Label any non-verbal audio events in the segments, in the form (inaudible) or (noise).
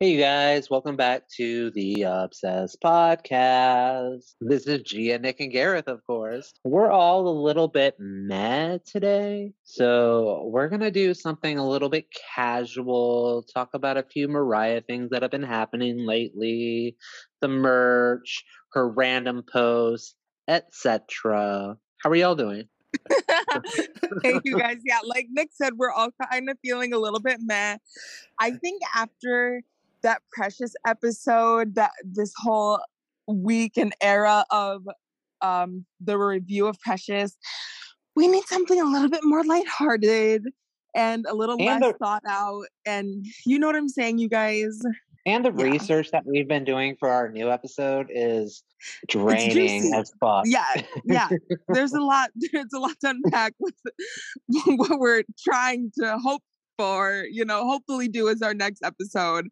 Hey, you guys, welcome back to the Obsessed Podcast. This is Gia, Nick, and Gareth, of course. We're all a little bit mad today, so we're going to do something a little bit casual, talk about a few Mariah things that have been happening lately, the merch, her random posts, etc. How are y'all doing? (laughs) hey, you guys. Yeah, like Nick said, we're all kind of feeling a little bit mad. I think after that precious episode that this whole week and era of um the review of precious we need something a little bit more lighthearted and a little and less the, thought out and you know what i'm saying you guys and the yeah. research that we've been doing for our new episode is draining as fuck. Yeah, yeah. There's a (laughs) lot. (laughs) There's a lot to unpack with (laughs) what we're trying to hope for, you know, hopefully do as our next episode.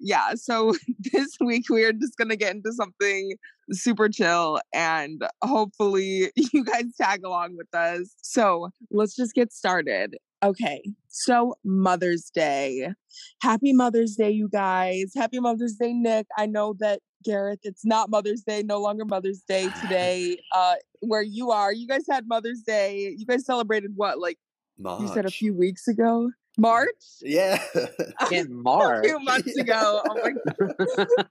Yeah, so (laughs) this week we are just going to get into something super chill and hopefully (laughs) you guys tag along with us. So let's just get started. Okay, so Mother's Day. Happy Mother's Day, you guys. Happy Mother's Day, Nick. I know that Gareth, it's not Mother's Day, no longer Mother's Day (laughs) today. Uh, where you are, you guys had Mother's Day. You guys celebrated what, like March. you said a few weeks ago? March? Yeah. (laughs) In March. a few months ago. Oh my (laughs) god.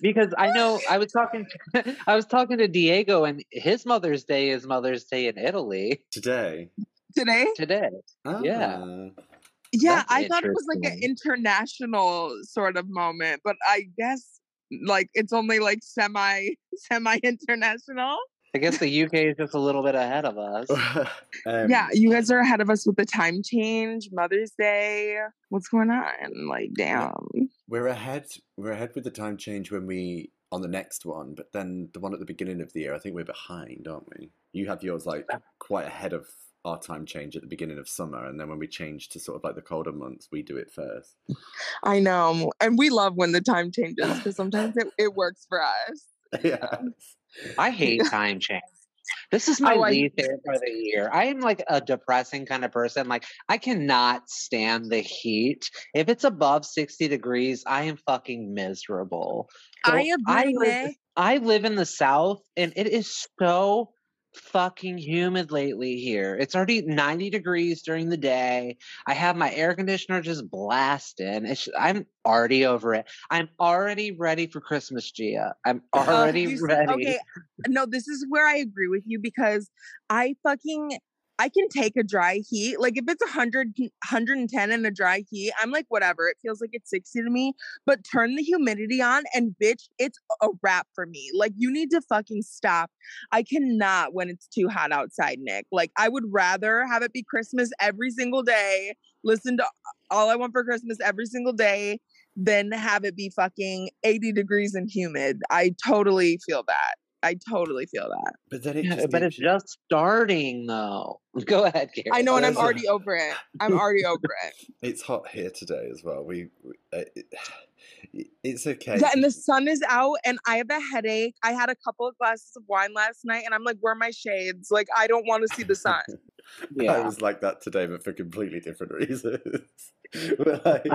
because I know I was talking to, (laughs) I was talking to Diego and his Mother's Day is Mother's Day in Italy. Today. Today? Today. Oh. Yeah. Ah. Yeah, That's I thought it was like an international sort of moment, but I guess like it's only like semi semi international. I guess the UK is just a little bit ahead of us. (laughs) um, yeah, you guys are ahead of us with the time change, Mother's Day. What's going on? Like, damn. We're ahead. We're ahead with the time change when we on the next one, but then the one at the beginning of the year, I think we're behind, aren't we? You have yours like quite ahead of our time change at the beginning of summer, and then when we change to sort of like the colder months, we do it first. I know, and we love when the time changes because sometimes it, it works for us. (laughs) Yeah. I hate (laughs) time change. This is my oh, least favorite for the year. I am like a depressing kind of person. Like I cannot stand the heat. If it's above 60 degrees, I am fucking miserable. So I agree. I live, I live in the south and it is so fucking humid lately here. It's already 90 degrees during the day. I have my air conditioner just blasting. It's, I'm already over it. I'm already ready for Christmas, Gia. I'm already uh, ready. Okay. No, this is where I agree with you because I fucking I can take a dry heat. Like if it's 100, 110 in a dry heat, I'm like, whatever. It feels like it's 60 to me. But turn the humidity on and bitch, it's a wrap for me. Like you need to fucking stop. I cannot when it's too hot outside, Nick. Like I would rather have it be Christmas every single day, listen to all I want for Christmas every single day, than have it be fucking 80 degrees and humid. I totally feel that. I totally feel that. But then it yeah, but it's just starting though. (laughs) Go ahead, Gary. I know, and I'm already over it. I'm (laughs) already over it. It's hot here today as well. We, we uh, it, it's okay. Yeah, and the sun is out, and I have a headache. I had a couple of glasses of wine last night, and I'm like, where are my shades? Like, I don't want to see the sun. (laughs) yeah. I was like that today, but for completely different (laughs) reasons. (laughs) like,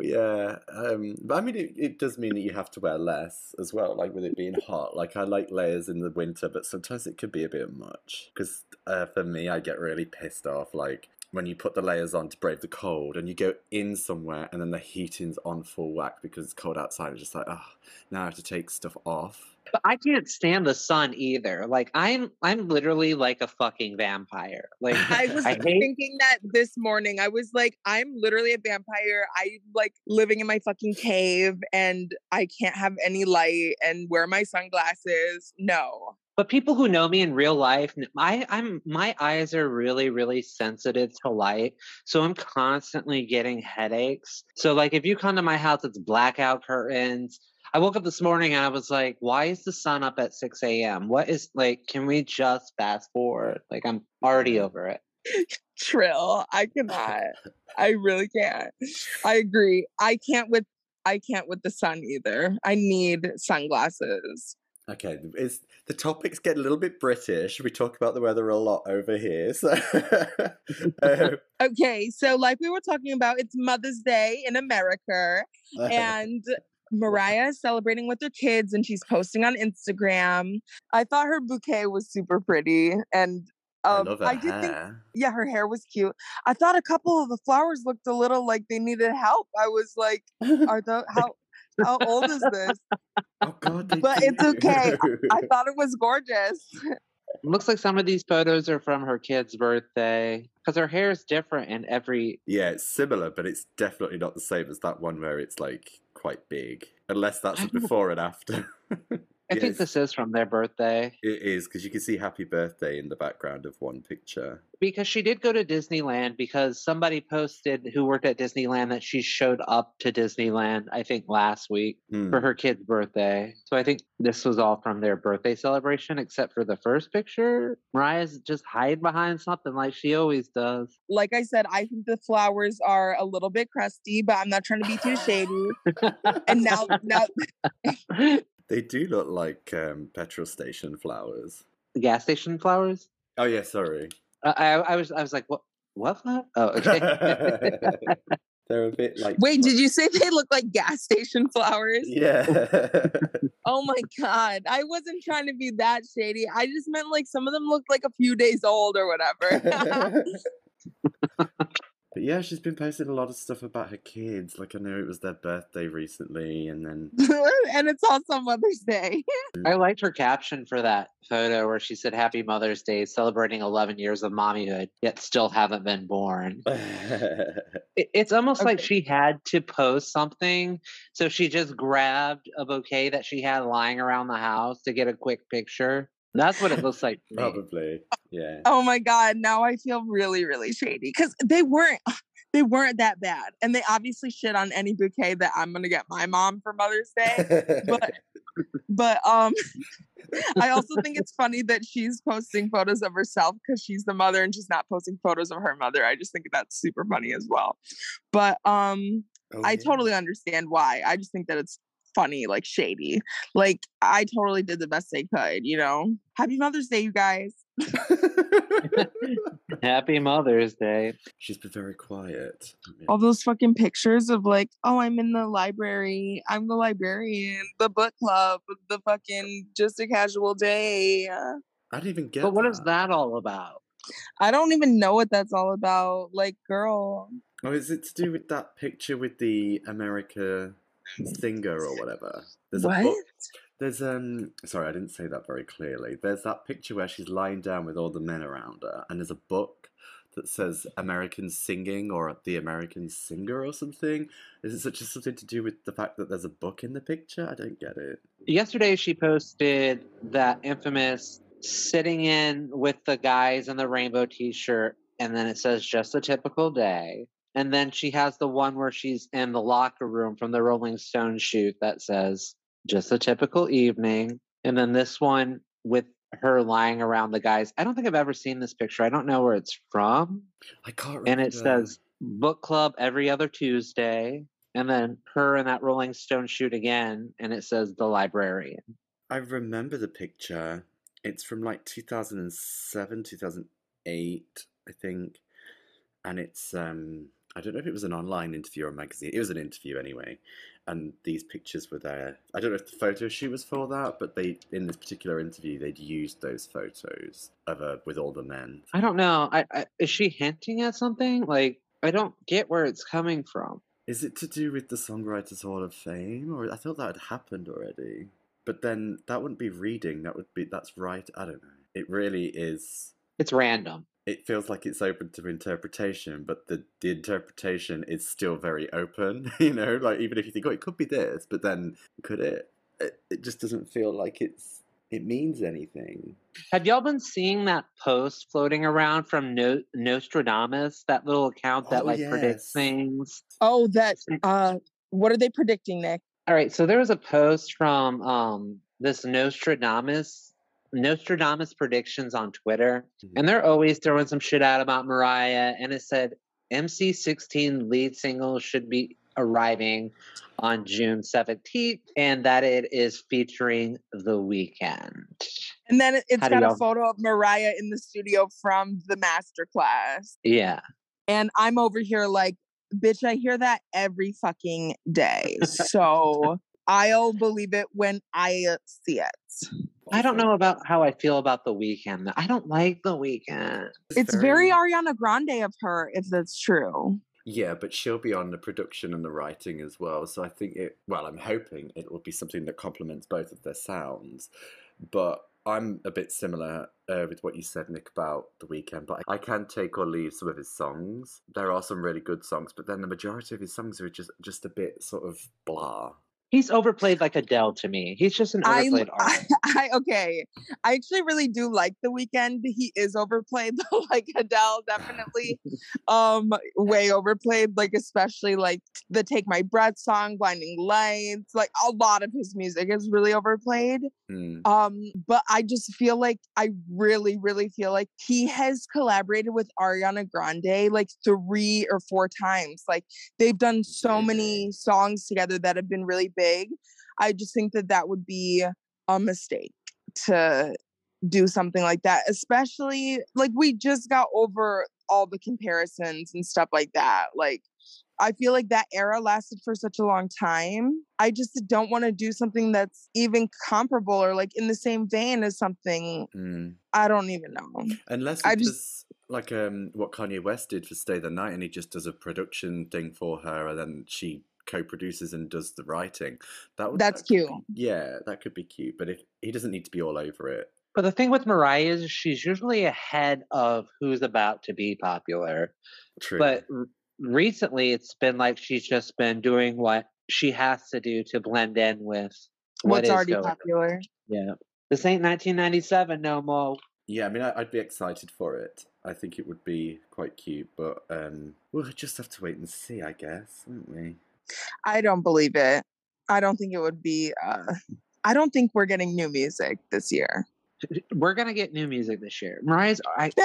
yeah, um, but I mean, it, it does mean that you have to wear less as well. Like with it being hot, like I like layers in the winter, but sometimes it could be a bit much. Because uh, for me, I get really pissed off. Like when you put the layers on to brave the cold and you go in somewhere and then the heating's on full whack because it's cold outside. It's just like, oh, now I have to take stuff off. But I can't stand the sun either. Like I'm I'm literally like a fucking vampire. Like I was I hate... thinking that this morning. I was like, I'm literally a vampire. I like living in my fucking cave and I can't have any light and wear my sunglasses. No. But people who know me in real life, I, I'm my eyes are really, really sensitive to light. So I'm constantly getting headaches. So like if you come to my house, it's blackout curtains. I woke up this morning and I was like, why is the sun up at 6 a.m.? What is like, can we just fast forward? Like I'm already over it. (laughs) Trill. I cannot. I really can't. I agree. I can't with I can't with the sun either. I need sunglasses. Okay, it's the topics get a little bit British. We talk about the weather a lot over here. So, (laughs) um, (laughs) Okay, so like we were talking about, it's Mother's Day in America, (laughs) and Mariah is celebrating with her kids, and she's posting on Instagram. I thought her bouquet was super pretty, and I um, love I did think, yeah, her hair was cute. I thought a couple of the flowers looked a little like they needed help. I was like, are the how how old is this? oh God, But it's okay. do. I (laughs) thought it was gorgeous. Looks like some of these photos are from her kid's birthday because her hair is different in every. Yeah, it's similar, but it's definitely not the same as that one where it's like quite big. Unless that's I a before and after. (laughs) I think Yes, this is from their birthday It is because you can see "Happy Birthday" in the background of one picture. because she did go to Disneyland because somebody posted who worked at Disneyland that she showed up to Disneyland, I think last week Hmm. for her kid's birthday. So I think this was all from their birthday celebration, except for the first picture. Mariah's just hide behind something like she always does. Like I said, I think the flowers are a little bit crusty, but I'm not trying to be too shady. (laughs) And now, now, (laughs) (laughs) They do look like um, petrol station flowers. gas station flowers. Oh yeah, sorry. Uh, I, I was I was like, what? What? flower? Oh, (laughs) okay. (laughs) They're a bit like. wait, did you say they look like gas station flowers? Yeah. (laughs) Oh my god, I wasn't trying to be that shady. I just meant like some of them looked like a few days old or whatever. But yeah, she's been posting a lot of stuff about her kids. Like I know it was their birthday recently, and then (laughs) and it's also Mother's Day. Mm. I liked her caption for that photo where she said, "Happy Mother's Day, celebrating 11 years of mommyhood, yet still haven't been born." (laughs) It, it's almost like she had to post something, so she just grabbed a bouquet that she had lying around the house to get a quick picture. That's what it looks like probably yeah. Oh my god, now I feel really, really shady because they weren't. (sighs) They weren't that bad, and they obviously shit on any bouquet that I'm gonna get my mom for Mother's Day. But (laughs) but um (laughs) i also think it's funny that she's posting photos of herself because she's the mother and she's not posting photos of her mother i just think that's super funny as well but um Oh, i yeah. totally understand why i just think that it's funny like shady like i totally did the best i could you know happy mother's day you guys (laughs) Happy Mother's Day. She's been very quiet. all those fucking pictures of like oh i'm in the library i'm the librarian the book club the fucking just a casual day I didn't even get. But what is that all about? I don't even know what that's all about. Like, girl. Oh, is it to do with that picture with the America singer or whatever? There's a book. There's um. Sorry, I didn't say that very clearly. There's that picture where she's lying down with all the men around her, and there's a book that says American singing or the American singer or something. Is it such a something to do with the fact that there's a book in the picture? I don't get it. Yesterday, she posted that infamous sitting in with the guys in the rainbow t shirt, and then it says just a typical day. And then she has the one where she's in the locker room from the Rolling Stone shoot that says just a typical evening. And then this one with her lying around the guys. I don't think I've ever seen this picture. I don't know where it's from. I can't. And it says book club every other Tuesday. And then her in that Rolling Stone shoot again, and it says the librarian. I remember the picture. It's from like 2007, 2008, I think. And it's um I don't know if it was an online interview or a magazine. It was an interview anyway. And these pictures were there. I don't know if the photo shoot was for that, but they in this particular interview they'd used those photos of her with all the men. I don't know. I, I is she hinting at something? Like I don't get where it's coming from. Is it to do with the Songwriters Hall of Fame? Or I thought that had happened already. But then that wouldn't be reading, that would be that's right. I don't know. It really is It's random. It feels like it's open to interpretation, but the, the interpretation is still very open. (laughs) You know, like even if you think, oh, it could be this, but then could it? It, it just doesn't feel like it's it means anything. Have y'all been seeing that post floating around from no- Nostradamus, that little account that Oh, like predicts things? Oh, that uh what are they predicting, Nick? All right, so there was a post from um this Nostradamus Nostradamus predictions on Twitter, and they're always throwing some shit out about Mariah, and it said MC16 lead single should be arriving on June 17th, and that it is featuring The Weeknd. And then it- it's How got a photo of Mariah in the studio from the master class. Yeah. And I'm over here like, bitch, I hear that every fucking day. (laughs) So I'll believe it when I uh, see it. I don't know about how I feel about The Weeknd. I don't like The Weeknd. It's very Ariana Grande of her, if that's true. Yeah, but she'll be on the production and the writing as well. So I think it, well, I'm hoping it will be something that complements both of their sounds. But I'm a bit similar uh, with what you said, Nick, about The Weeknd. But I can take or leave some of his songs. There are some really good songs, but then the majority of his songs are just, just a bit sort of blah. He's overplayed like Adele to me. He's just an overplayed I, (laughs) artist. I okay. I actually really do like the Weeknd. He is overplayed (laughs) though, like Adele, definitely. um, way overplayed, like especially like the Take My Breath song, Blinding Lights, like a lot of his music is really overplayed. Mm. Um, but I just feel like I really, really feel like he has collaborated with Ariana Grande like three or four times. Like they've done so many songs together that have been really big. I just think that that would be a mistake to do something like that, especially like we just got over all the comparisons and stuff like that. Like I feel like that era lasted for such a long time. I just don't want to do something that's even comparable or like in the same vein as something Mm. I don't even know. Unless I just- like um, what Kanye West did for Stay the Night and he just does a production thing for her and then she co-produces and does the writing. That would That's that cute. be- yeah, that could be cute. But if he doesn't need to be all over it. But the thing with Mariah is she's usually ahead of who's about to be popular. True. But r- recently, it's been like she's just been doing what she has to do to blend in with what What's is already going on. popular. Yeah. This ain't 1997 no more. yeah, I mean, I, I'd be excited for it. I think it would be quite cute, but um, we'll just have to wait and see, I guess, won't we? I don't believe it. I don't think it would be uh I don't think we're getting new music this year. We're gonna get new music this year. Mariah's. I, (laughs)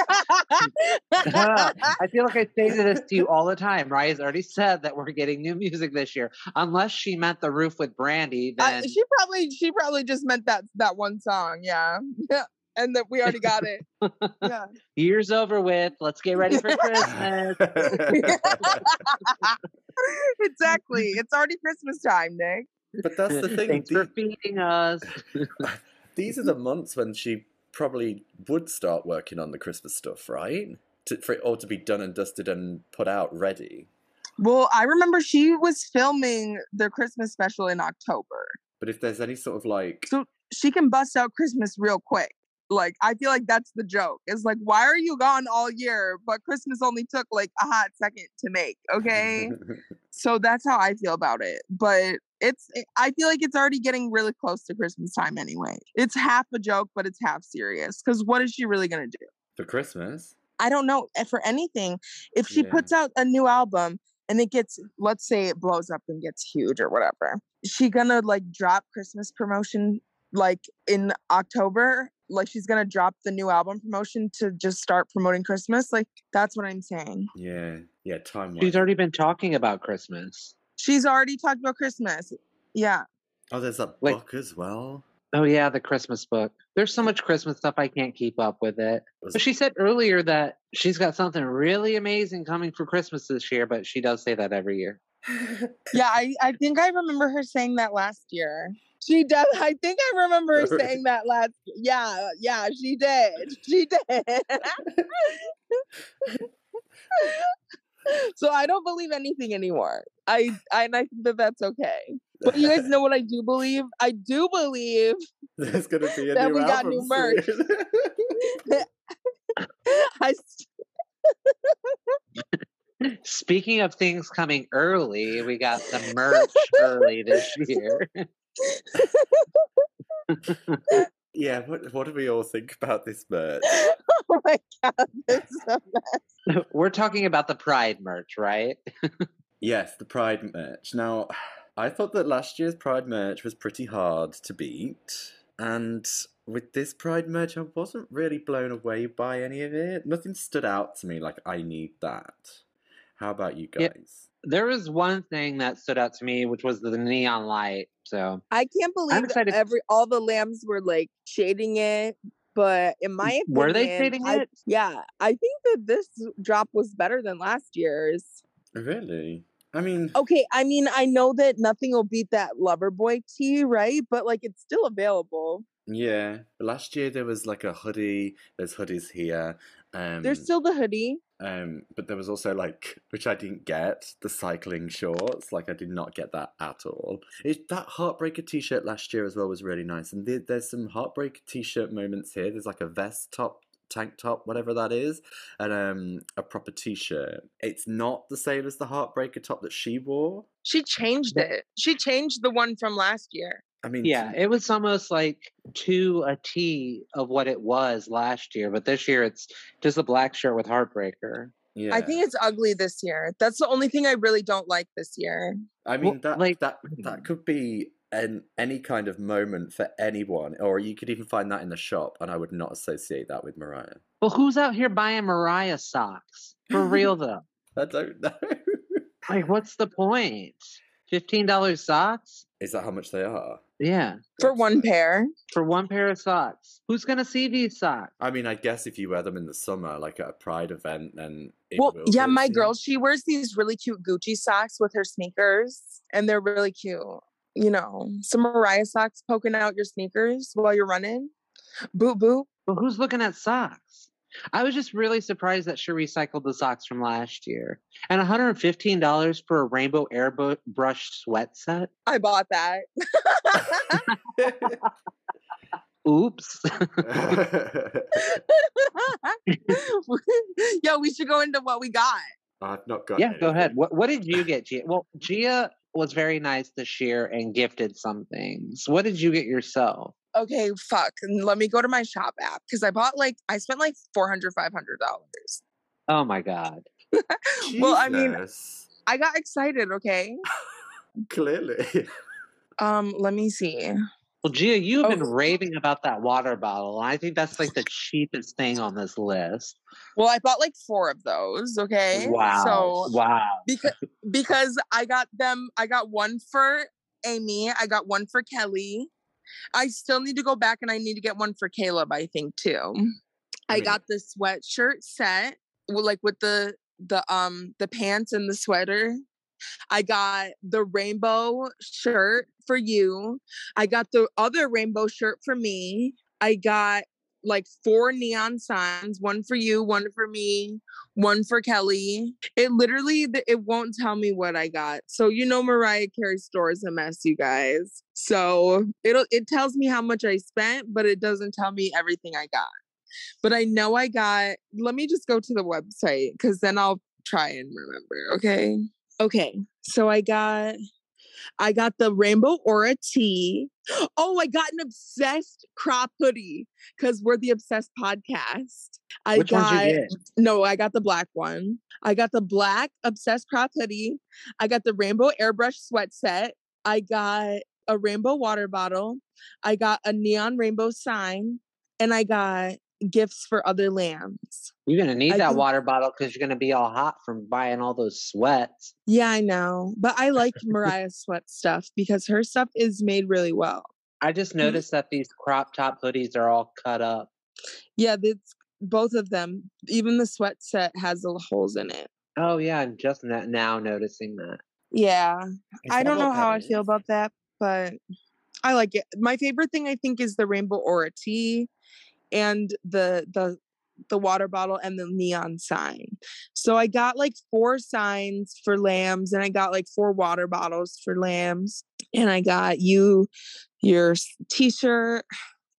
(laughs) I feel like I say this to you all the time. Mariah's already said that we're getting new music this year, unless she meant the roof with Brandy. Uh, Then she probably she probably just meant that that one song, yeah. (laughs) Yeah. And that we already got it. (laughs) Yeah. year's over with. Let's get ready for Christmas. (laughs) exactly. It's already Christmas time, Nick. but that's the thing. Thanks for feeding us. (laughs) these are the months when she probably would start working on the Christmas stuff, right? To, for it all to be done and dusted and put out ready. Well, I remember she was filming the Christmas special in October. But if there's any sort of like, So she can bust out Christmas real quick. Like, I feel like that's the joke. It's like, why are you gone all year? But Christmas only took like a hot second to make. Okay. (laughs) so that's how I feel about it. But it's, it- I feel like it's already getting really close to Christmas time anyway. It's half a joke, but it's half serious. Because what is she really going to do? for Christmas, I don't know eh, for anything. If she Yeah. puts out a new album and it gets, let's say it blows up and gets huge or whatever, she gonna like drop Christmas promotion like in October? Like she's gonna drop the new album promotion to just start promoting Christmas? Like that's what I'm saying. yeah, yeah, time. She's already been talking about Christmas. She's already talked about Christmas. Yeah. Oh, there's that Wait. book as well. Oh yeah, the Christmas book. There's so much Christmas stuff I can't keep up with it. But she said earlier that she's got something really amazing coming for Christmas this year, but she does say that every year. (laughs) Yeah, I, I think I remember her saying that last year. She does. I think I remember her saying that last. Yeah, yeah, she did. (laughs) She did. (laughs) so I don't believe anything anymore. I, I and I think that that's okay. But you guys know what I do believe? I do believe. (laughs) There's gonna be a that new we got new merch. soon. I s- Speaking of things coming early, we got the merch early this year. Yeah, what what do we all think about this merch? (laughs) oh my god, this is a mess. (laughs) We're talking about the Pride merch, right? (laughs) Yes, the Pride merch. Now, I thought that last year's Pride merch was pretty hard to beat, and with this Pride merch, I wasn't really blown away by any of it. Nothing stood out to me like I need that. How about you Yeah. guys? There was one thing that stood out to me, which was the neon light. So I can't believe excited- every all the lambs were like shading it. But in my opinion, were they shading I- it? Yeah, I think that this drop was better than last year's. Really? I mean, Okay, I mean, I know that nothing will beat that Loverboy tee, right? But like, it's still available. yeah. Last year there was like a hoodie. There's hoodies here. Um, There's still the hoodie. Um, but there was also like, which I didn't get, the cycling shorts. Like I did not get that at all. It, that Heartbreaker T-shirt last year as well was really nice, and there, there's some Heartbreaker T-shirt moments here. There's like a vest top, tank top, whatever that is, and um, a proper T-shirt. It's not the same as the Heartbreaker top that she wore. She changed it. She changed the one from last year. I mean, Yeah, it was almost like to a T of what it was last year, but this year it's just a black shirt with Heartbreaker. yeah. I think it's ugly this year. That's the only thing I really don't like this year. I Well, mean that like- that that mm-hmm. could be an any kind of moment for anyone, or you could even find that in the shop, and I would not associate that with Mariah. Well, who's out here buying Mariah socks? For real (laughs) though. I don't know. Like, what's the point? Fifteen dollars socks? Is that how much they are? Yeah, For That's one pair. for one pair of socks. Who's gonna see these socks? I mean, I guess if you wear them in the summer, like at a pride event, then it Well, will yeah, my seen. girl, she wears these really cute Gucci socks with her sneakers, and they're really cute. You know, some Mariah socks poking out your sneakers while you're running. Boop boop. But who's looking at socks? I was just really surprised that she recycled the socks from last year. And $115 for a rainbow airbrush sweat set? I bought that. (laughs) Oops. (laughs) (laughs) Yo, we should go into what we got. I've not got. yeah, go ahead. What what did you get, Gia? Well, Gia was very nice this year and gifted some things. What did you get yourself? Okay, fuck. Let me go to my shop app because I bought like I spent like 400 500 dollars. Oh my god. (laughs) Well, I mean- I got excited. Okay. (laughs) clearly. Um, let me see. Well, Gia, you've been Oh. raving about that water bottle. and I think that's like the cheapest thing on this list. Well, I bought like four of those. Okay. Wow. So wow. because because I got them. I got one for Amy. I got one for Kelly. I still need to go back and I need to get one for Caleb. I think too. I mean- got the sweatshirt set, like with the the um the pants and the sweater. I got the rainbow shirt for you. I got the other rainbow shirt for me. I got like four neon signs, one for you, one for me, one for Kelly. It literally it won't tell me what I got. So you know Mariah Carey store is a mess, you guys. So it'll it tells me how much I spent, but it doesn't tell me everything I got. But I know I got let me just go to the website because then I'll try and remember. Okay. Okay. So I got I got the Rainbow Aura tee. Oh, I got an obsessed crop hoodie because we're the obsessed podcast. I Which got ones you get? no, I got the black one. I got the black obsessed crop hoodie. I got the rainbow airbrush sweat set. I got a rainbow water bottle. I got a neon rainbow sign. And I got gifts for other lambs. You're gonna need I that think- water bottle because you're gonna be all hot from buying all those sweats. Yeah, I know. But I like (laughs) Mariah's sweat stuff because her stuff is made really well. I just mm-hmm. noticed that these crop top hoodies are all cut up. Yeah, it's both of them. Even the sweat set has little holes in it. Oh yeah, I'm just now noticing that. Yeah. I don't know how I feel about that, but I like it. My favorite thing I think is the rainbow aura tee and the the the water bottle and the neon sign. So I got like four signs for lambs and I got like four water bottles for lambs and I got you your t-shirt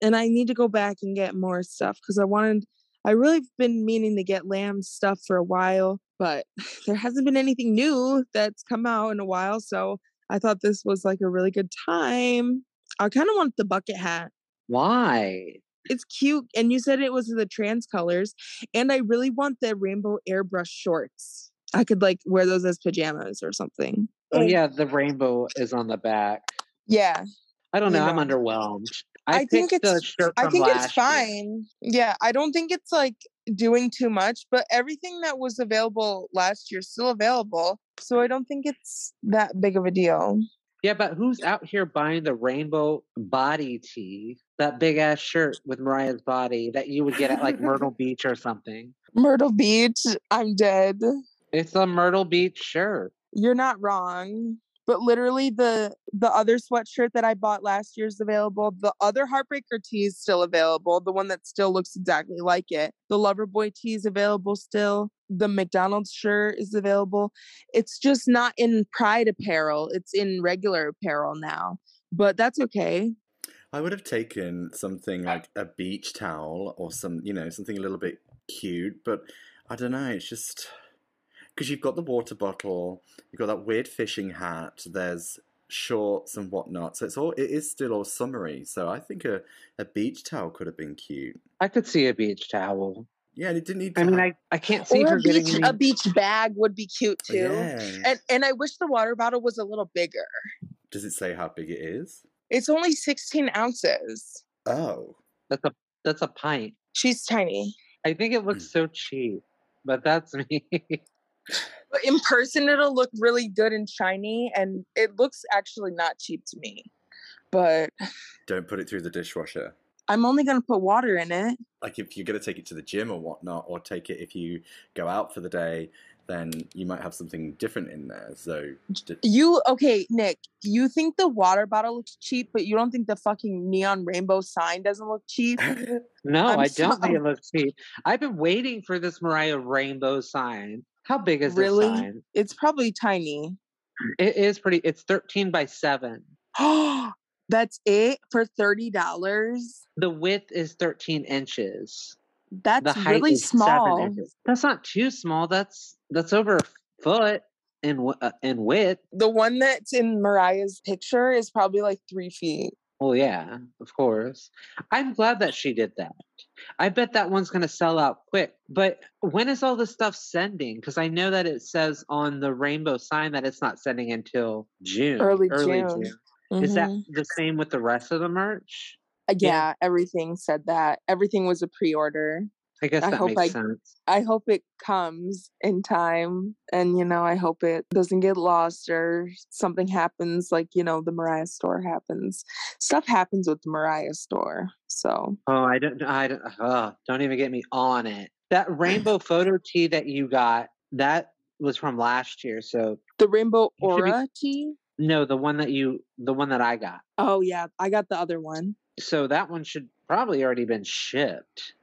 and I need to go back and get more stuff cuz I wanted I really been meaning to get lamb stuff for a while, but (sighs) there hasn't been anything new that's come out in a while, so I thought this was like a really good time. I kind of want the bucket hat. Why? It's cute, and you said it was the trans colors, and I really want the rainbow airbrush shorts. I could like wear those as pajamas or something. Oh yeah, the rainbow is on the back. yeah. I don't You know. I'm underwhelmed. I, I, think it's I think it's last year. fine. Yeah, I don't think it's like doing too much, but everything that was available last year is still available. So I don't think it's that big of a deal. Yeah, but who's out here buying the rainbow body tee, that big ass shirt with Mariah's body that you would get at like Myrtle (laughs) Beach or something? Myrtle Beach, I'm dead. It's a Myrtle Beach shirt. You're not wrong. But literally the the other sweatshirt that I bought last year is available. The other Heartbreaker tee is still available. The one that still looks exactly like it. The Loverboy tee is available still. The McDonald's shirt is available. It's just not in Pride apparel. It's in regular apparel now. But that's okay. I would have taken something like a beach towel or some, you know, something a little bit cute, but I don't know. It's just because you've got the water bottle, you've got that weird fishing hat. There's shorts and whatnot. So it's all it is still all summery. So I think a, a beach towel could have been cute. I could see a beach towel. Yeah, and it didn't need. To I mean, have- I, I can't see Or her a getting beach, any- a beach bag would be cute too. Yeah. And and I wish the water bottle was a little bigger. Does it say how big it is? It's only 16 ounces. Oh, That's a that's a pint. She's tiny. I think it looks hmm. so cheap, but that's (laughs) me. But in person, it'll look really good and shiny, and it looks actually not cheap to me. But don't put it through the dishwasher. I'm only gonna put water in it. Like if you're going to take it to the gym or whatnot, or take it if you go out for the day, then you might have something different in there. So You okay, Nick? You think the water bottle looks cheap, but you don't think the fucking neon rainbow sign doesn't look cheap? (laughs) no, I'm I don't think it (laughs) looks cheap. I've been waiting for this Mariah rainbow sign. How big is Really? this sign? It's probably tiny. It is pretty. It's 13 by 7. (gasps) That's it for thirty dollars. The width is 13 inches. That's really small. That's not too small. That's that's over a foot in uh, in width. The one that's in Mariah's picture is probably like three feet. Well, yeah, of course. I'm glad that she did that. I bet that one's going to sell out quick. But when is all this stuff sending? Because I know that it says on the rainbow sign that it's not sending until June. Early June. Is that Mhm. the same with the rest of the merch? Uh, yeah. yeah, everything said that. Everything was a pre-order. I guess I that hope makes I- sense. I hope it comes in time and you know, I hope it doesn't get lost or something happens like, you know, the Mariah store happens. Stuff happens with the Mariah store. So, Oh, I don't. I don't. Uh, don't even get me on it. That (sighs) rainbow photo tee that you got that was from last year. So the Rainbow should be- Aura tee? no, the one that you, the one that I got. Oh yeah, I got the other one. So that one should probably already been shipped.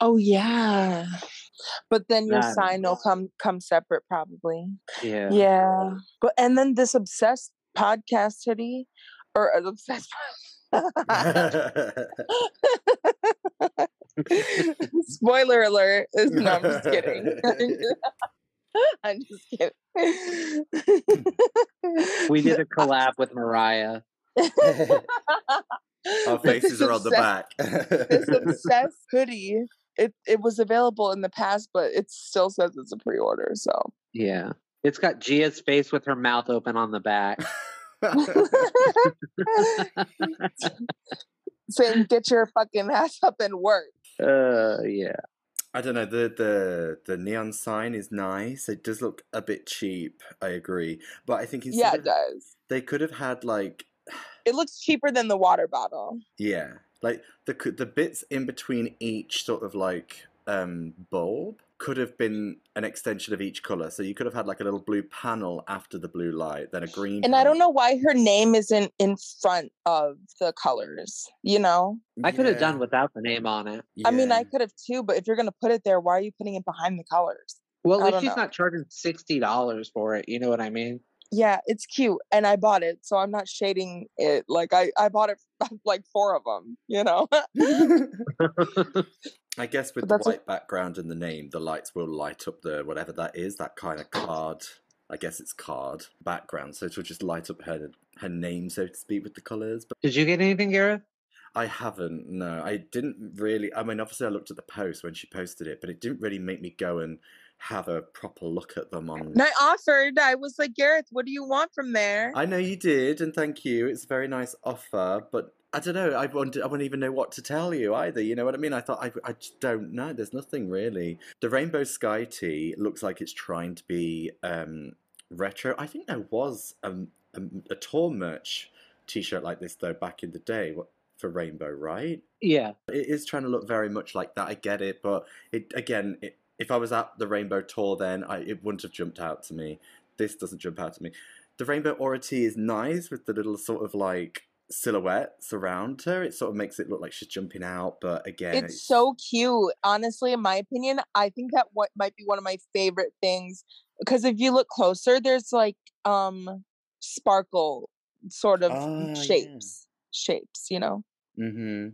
Oh yeah. But then your sign will come come separate probably. Yeah. Yeah. But and then this obsessed podcast hoodie or uh, obsessed (laughs) (laughs) Spoiler alert. is- (laughs) No, I'm just kidding. I'm just kidding. We did a collab with Mariah. Our (laughs) faces this are on the obsessed- back. This (laughs) obsessed hoodie. It it was available in the past, but it still says it's a pre-order. So Yeah. It's got Gia's face with her mouth open on the back. (laughs) saying get your fucking ass up and work. uh, yeah. I don't know. The the the neon sign is nice. It does look a bit cheap. I agree, but I think instead Yeah, of- it does. they could have had like It looks cheaper than the water bottle. yeah, like the the bits in between each sort of like um bulb could have been an extension of each color. So you could have had like a little blue panel after the blue light, then a green. And I don't know why her name isn't in front of the colors, you know? I could have done without the name on it. I mean, I could have too, but if you're going to put it there, why are you putting it behind the colors? Well, I at least she's know. not charging sixty dollars for it. You know what I mean? Yeah, it's cute. And I bought it. So I'm not shading it. Like, I, I bought it (laughs) like four of them, you know? (laughs) I guess with the that's a- white background and the name, the lights will light up the whatever that is, that kind of card. I guess it's card background, so it will just light up her her name, so to speak, with the colours. But Did you get anything, Gareth? I haven't. No, I didn't really. I mean, obviously, I looked at the post when she posted it, but it didn't really make me go and have a proper look at them on. And I offered, I was like, Gareth, what do you want from there? I know you did, and thank you. It's a very nice offer, but I don't know. I wouldn't. I wouldn't even know what to tell you either. You know what I mean? I thought I, I just don't know. There's nothing really. The Rainbow Sky tee looks like it's trying to be um, retro. I think there was a, a, a tour merch T-shirt like this though back in the day what- for Rainbow, right? Yeah. It is trying to look very much like that. I get it, but it again, it, if I was at the Rainbow tour, then I, it wouldn't have jumped out to me. This doesn't jump out to me. The Rainbow Aura tee is nice with the little sort of like silhouettes around her. It sort of makes it look like she's jumping out, but again, it's so cute. Honestly, in my opinion, I think that what might be one of my favorite things because if you look closer, there's like um sparkle sort of Ah, yeah. shapes. Shapes, you know. hmm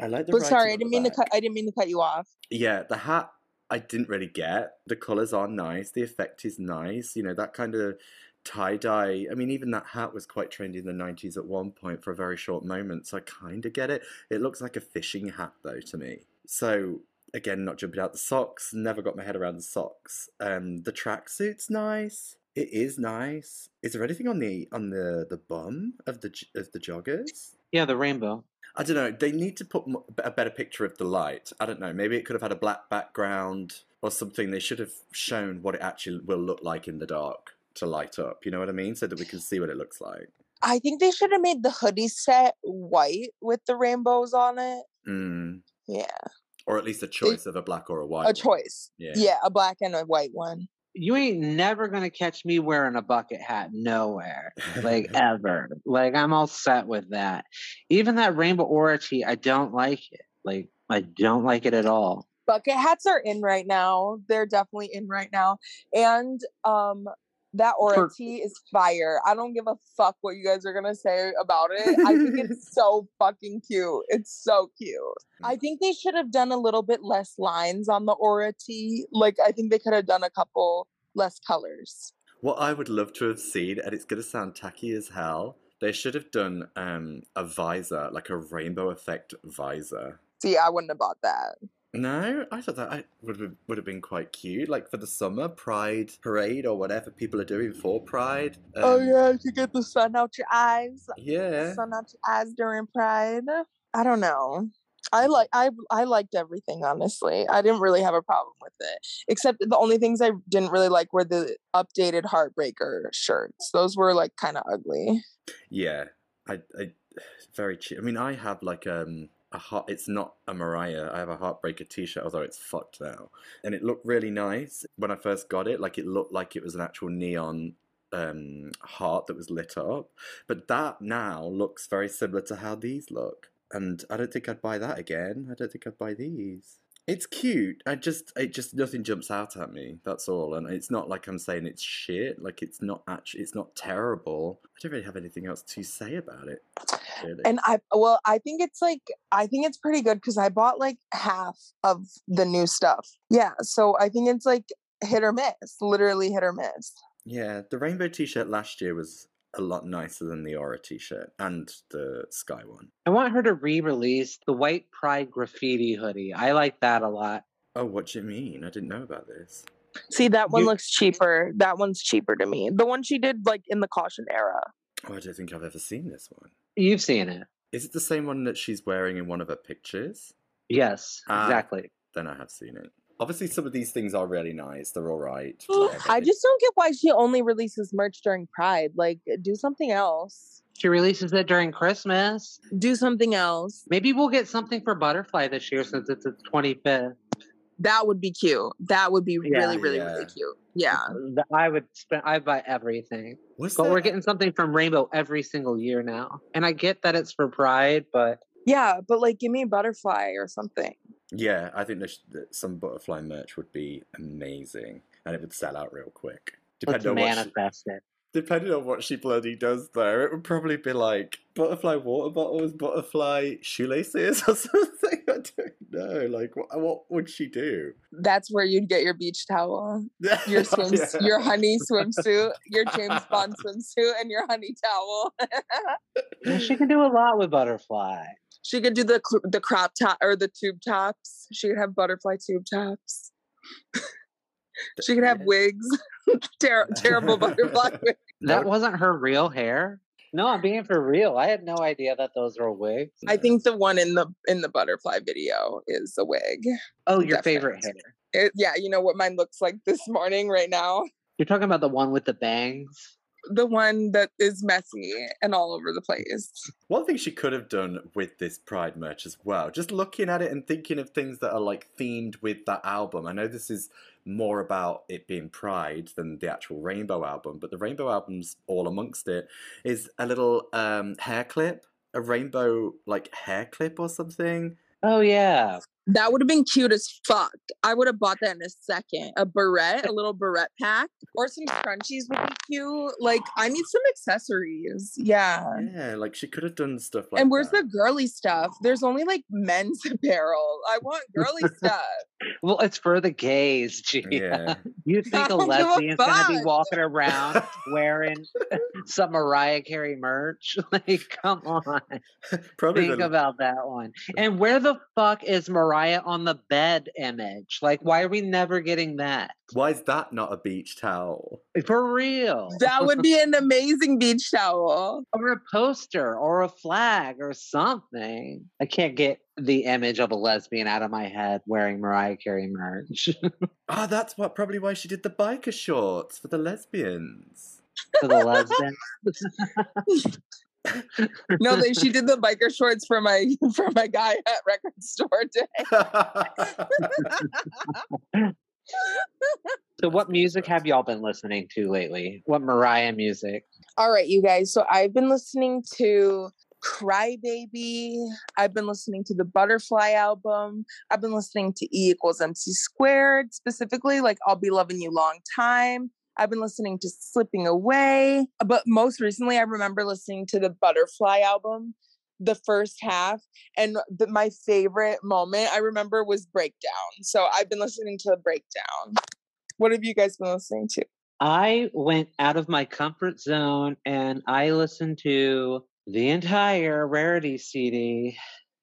I like the. But sorry, I didn't mean to cut I didn't mean to cut you off. Yeah, the hat I didn't really get. The colours are nice. The effect is nice. You know, that kind of tie dye. I mean, even that hat was quite trendy in the 90s at one point for a very short moment. So I kind of get it. It looks like a fishing hat, though, to me. So. Again, not jumping out the socks. Never got my head around the socks. Um, the tracksuit's nice. It is nice. Is there anything on the on the the bum of the of the joggers? Yeah, the rainbow. I don't know. They need to put a better picture of the light. I don't know. Maybe it could have had a black background or something. They should have shown what it actually will look like in the dark to light up. You know what I mean? So that we can see what it looks like. I think they should have made the hoodie set white with the rainbows on it. Mm. Yeah. Or at least a choice of a black or a white. A one. choice. Yeah. Yeah, a black and a white one. You ain't never gonna catch me wearing a bucket hat nowhere. Like (laughs) ever. Like I'm all set with that. Even that rainbow aura tee, I don't like it. Like I don't like it at all. bucket hats are in right now. They're definitely in right now. And um that aura For- tee is fire. I don't give a fuck what you guys are gonna say about it. I think it's (laughs) so fucking cute. It's so cute. I think they should have done a little bit less lines on the aura tee. Like I think they could have done a couple less colors. What I would love to have seen, and it's to sound tacky as hell, they should have done um, a visor, like a rainbow effect visor. See, I wouldn't have bought that. No, I thought that I would have would have been quite cute, like for the summer Pride parade or whatever people are doing for Pride. oh Um, yeah, to get the sun out your eyes. yeah. sun out your eyes during Pride. I don't know. I like I I liked everything honestly. I didn't really have a problem with it. Except the only things I didn't really like were the updated Heartbreaker shirts. Those were like kind of ugly. Yeah, I, I (sighs) very cheap. I mean, I have like um a heart. It's not a Mariah. I have a Heartbreaker T-shirt, although it's fucked now, and it looked really nice when I first got it. Like it looked like it was an actual neon um heart that was lit up. But that now looks very similar to how these look, and I don't think I'd buy that again. I don't think I'd buy these. It's cute. I just, it just nothing jumps out at me. That's all, and it's not like I'm saying it's shit. Like it's not actually, it's not terrible. I don't really have anything else to say about it. Really. And I well, I think it's like I think it's pretty good because I bought like half of the new stuff. Yeah, so I think it's like hit or miss, literally hit or miss. yeah, the rainbow T-shirt last year was a lot nicer than the Aura T-shirt and the Sky one. I want her to re-release the white pride graffiti hoodie. I like that a lot. Oh, what do you mean? I didn't know about this. See, that one You- looks cheaper. That one's cheaper to me. The one she did like in the caution era. Oh, I don't think I've ever seen this one. You've seen it. Is it the same one that she's wearing in one of her pictures? Yes, Ah. exactly. Then I have seen it. Obviously, some of these things are really nice. They're all right. I just don't get why she only releases merch during Pride. Like, uh, do something else. She releases it during Christmas. Do something else. Maybe we'll get something for Butterfly this year since it's its 25th. That would be cute. That would be Yeah. really, really, Yeah. really cute. Yeah. I would spend. I buy everything. Was But there- we're getting something from Rainbow every single year now, and I get that it's for Pride, but Yeah, but like, give me a butterfly or something. Yeah, I think there's, that some butterfly merch would be amazing, and it would sell out real quick. let's Depending on, what she, manifest it. depending on what she bloody does, though, it would probably be like butterfly water bottles, butterfly shoelaces, (laughs) or something. I don't know. Like, what, what would she do? That's where you'd get your beach towel, your (laughs) oh, swim, Yeah. your honey swimsuit, your James Bond (laughs) swimsuit, and your honey towel. Yeah, She can do a lot with Butterfly. She could do the the crop top or the tube tops. She could have butterfly tube tops. she could have wigs, (laughs) Ter- (laughs) terrible butterfly (laughs) wigs. That wasn't her real hair. No, I'm being for real. I had no idea that those were wigs. I think the one in the in the butterfly video is a wig. Oh, your favorite hair. It, yeah, you know what mine looks like this morning right now. You're talking about the one with the bangs. The one that is messy and all over the place. One thing she could have done with this Pride merch as well, just looking at it and thinking of things that are like themed with that album. I know this is more about it being Pride than the actual Rainbow album, but the Rainbow album's all amongst it. Is a little um, hair clip, a rainbow like hair clip or something. Oh yeah. That would have been cute as fuck. I would have bought that in a second. A beret, a little beret pack, or some scrunchies would be cute. Like, I need some accessories. Yeah. Yeah, like she could have done stuff like and where's that. the girly stuff? There's only like men's (laughs) apparel. I want girly stuff. (laughs) Well, it's for the gays, Gia. Yeah. (laughs) You think a don't a lesbian's gonna be walking around wearing some Mariah Carey merch? Like, come on. Probably Think the, about that one. And where the fuck is Mariah on the bed image? Like, why are we never getting that? why is that not a beach towel? For real. that would be an amazing beach towel. or a poster or a flag or something. I can't get the image of a lesbian out of my head wearing Mariah Carey merch. (laughs) Ah, that's what probably why she did the biker shorts for the lesbians. for the lesbian. (laughs) No, they, she did the biker shorts for my (laughs) for my guy at record store day. So, what music have y'all been listening to lately? What Mariah music? All right, you guys. So I've been listening to Crybaby. I've been listening to the Butterfly album. I've been listening to E equals MC squared, specifically like I'll Be Loving You Long Time. I've been listening to Slipping Away. Uh, but most recently, I remember listening to the Butterfly album, the first half. And the, my favorite moment I remember was Breakdown. So I've been listening to Breakdown. What have you guys been listening to? I went out of my comfort zone and I listened to the entire Rarity CD,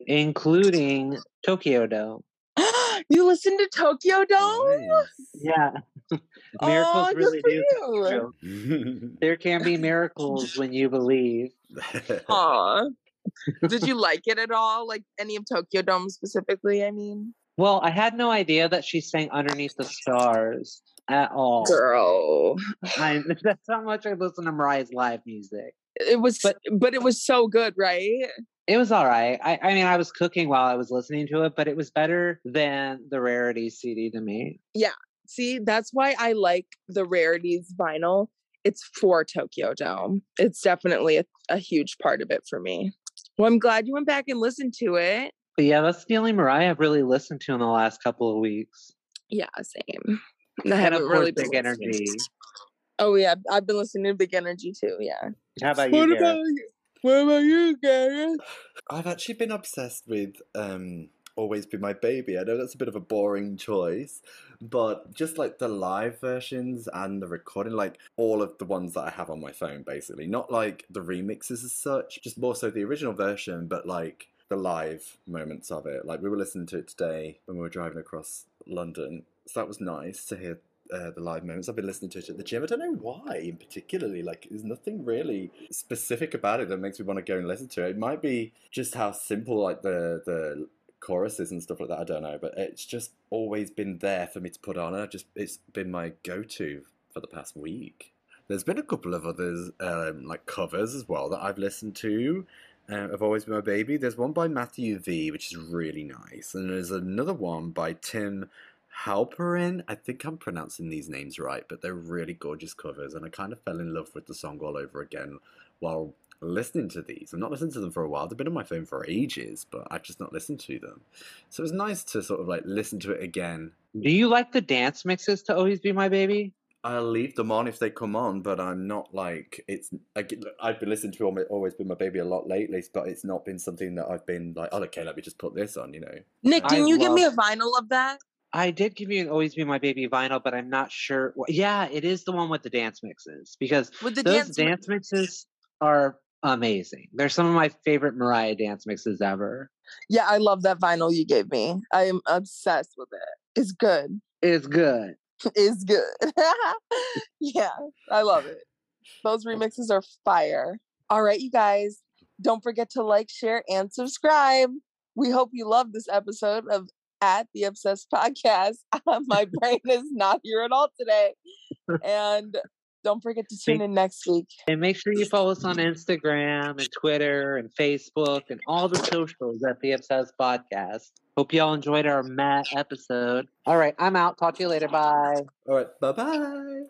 including Tokyo Dome. (gasps) you listen to Tokyo Dome? Yeah. (laughs) Miracles Oh, good really for do. come you. true. (laughs) There can be miracles when you believe. Aw. (laughs) Did you like it at all? Like any of Tokyo Dome specifically, I mean? Well, I had no idea that she sang Underneath the Stars at all. Girl. I, that's how much I listen to Mariah's live music. It was but, But- but it was so good, right? It was all right. I, I mean, I was cooking while I was listening to it, but it was better than the Rarity CD to me. Yeah. See, that's why I like the rarities vinyl. It's for Tokyo Dome. It's definitely a, a huge part of it for me. Well, I'm glad you went back and listened to it. But yeah, that's the only Mariah I've really listened to in the last couple of weeks. Yeah, same. I haven't really Big listening. Energy. Oh yeah, I've been listening to Big Energy too. Yeah. How about you, What about you? What about you, Gareth? I've actually been obsessed with um, Always Be My Baby. I know that's a bit of a boring choice, but just like the live versions and the recording, like all of the ones that I have on my phone, basically. Not like the remixes as such, just more so the original version, but like the live moments of it. Like we were listening to it today when we were driving across London. So that was nice to hear uh, the live moments. I've been listening to it at the gym. I don't know why, in particularly. Like, there's nothing really specific about it that makes me want to go and listen to it. It might be just how simple, like the the choruses and stuff like that. I don't know, but it's just always been there for me to put on, and I just it's been my go-to for the past week. There's been a couple of others, um, like covers as well, that I've listened to. Uh, I've always been my baby. There's one by Matthew V, which is really nice, and there's another one by Tim Halperin. I think I'm pronouncing these names right, but they're really gorgeous covers, and I kind of fell in love with the song all over again while listening to these. I've not listened to them for a while. They've been on my phone for ages, but I've just not listened to them. So it was nice to sort of like listen to it again. Do you like the dance mixes to Always Be My Baby? I'll leave them on if they come on, but I'm not like it's. I, get- I've been listening to Always Been My Baby a lot lately, but it's not been something that I've been like, oh, okay, let me just put this on, you know. Nick, I can you give me a vinyl of that? I did give you an Always Be My Baby vinyl, but I'm not sure. wh- Yeah, it is the one with the dance mixes because With the those dance, dance, mixes are amazing. They're some of my favorite Mariah dance mixes ever. Yeah, I love that vinyl you gave me. I am obsessed with it. It's good. It's good. (laughs) It's good. (laughs) yeah, I love it. Those remixes are fire. All right, you guys, don't forget to like, share, and subscribe. We hope you love this episode of At the Obsessed Podcast. (laughs) Uh, my brain is not here at all today. (laughs) And don't forget to tune in next week. And make sure you follow us on Instagram and Twitter and Facebook and all the socials at the Obsessed Podcast. Hope y'all enjoyed our Matt episode. All right, I'm out. Talk to you later. Bye. All right, bye bye.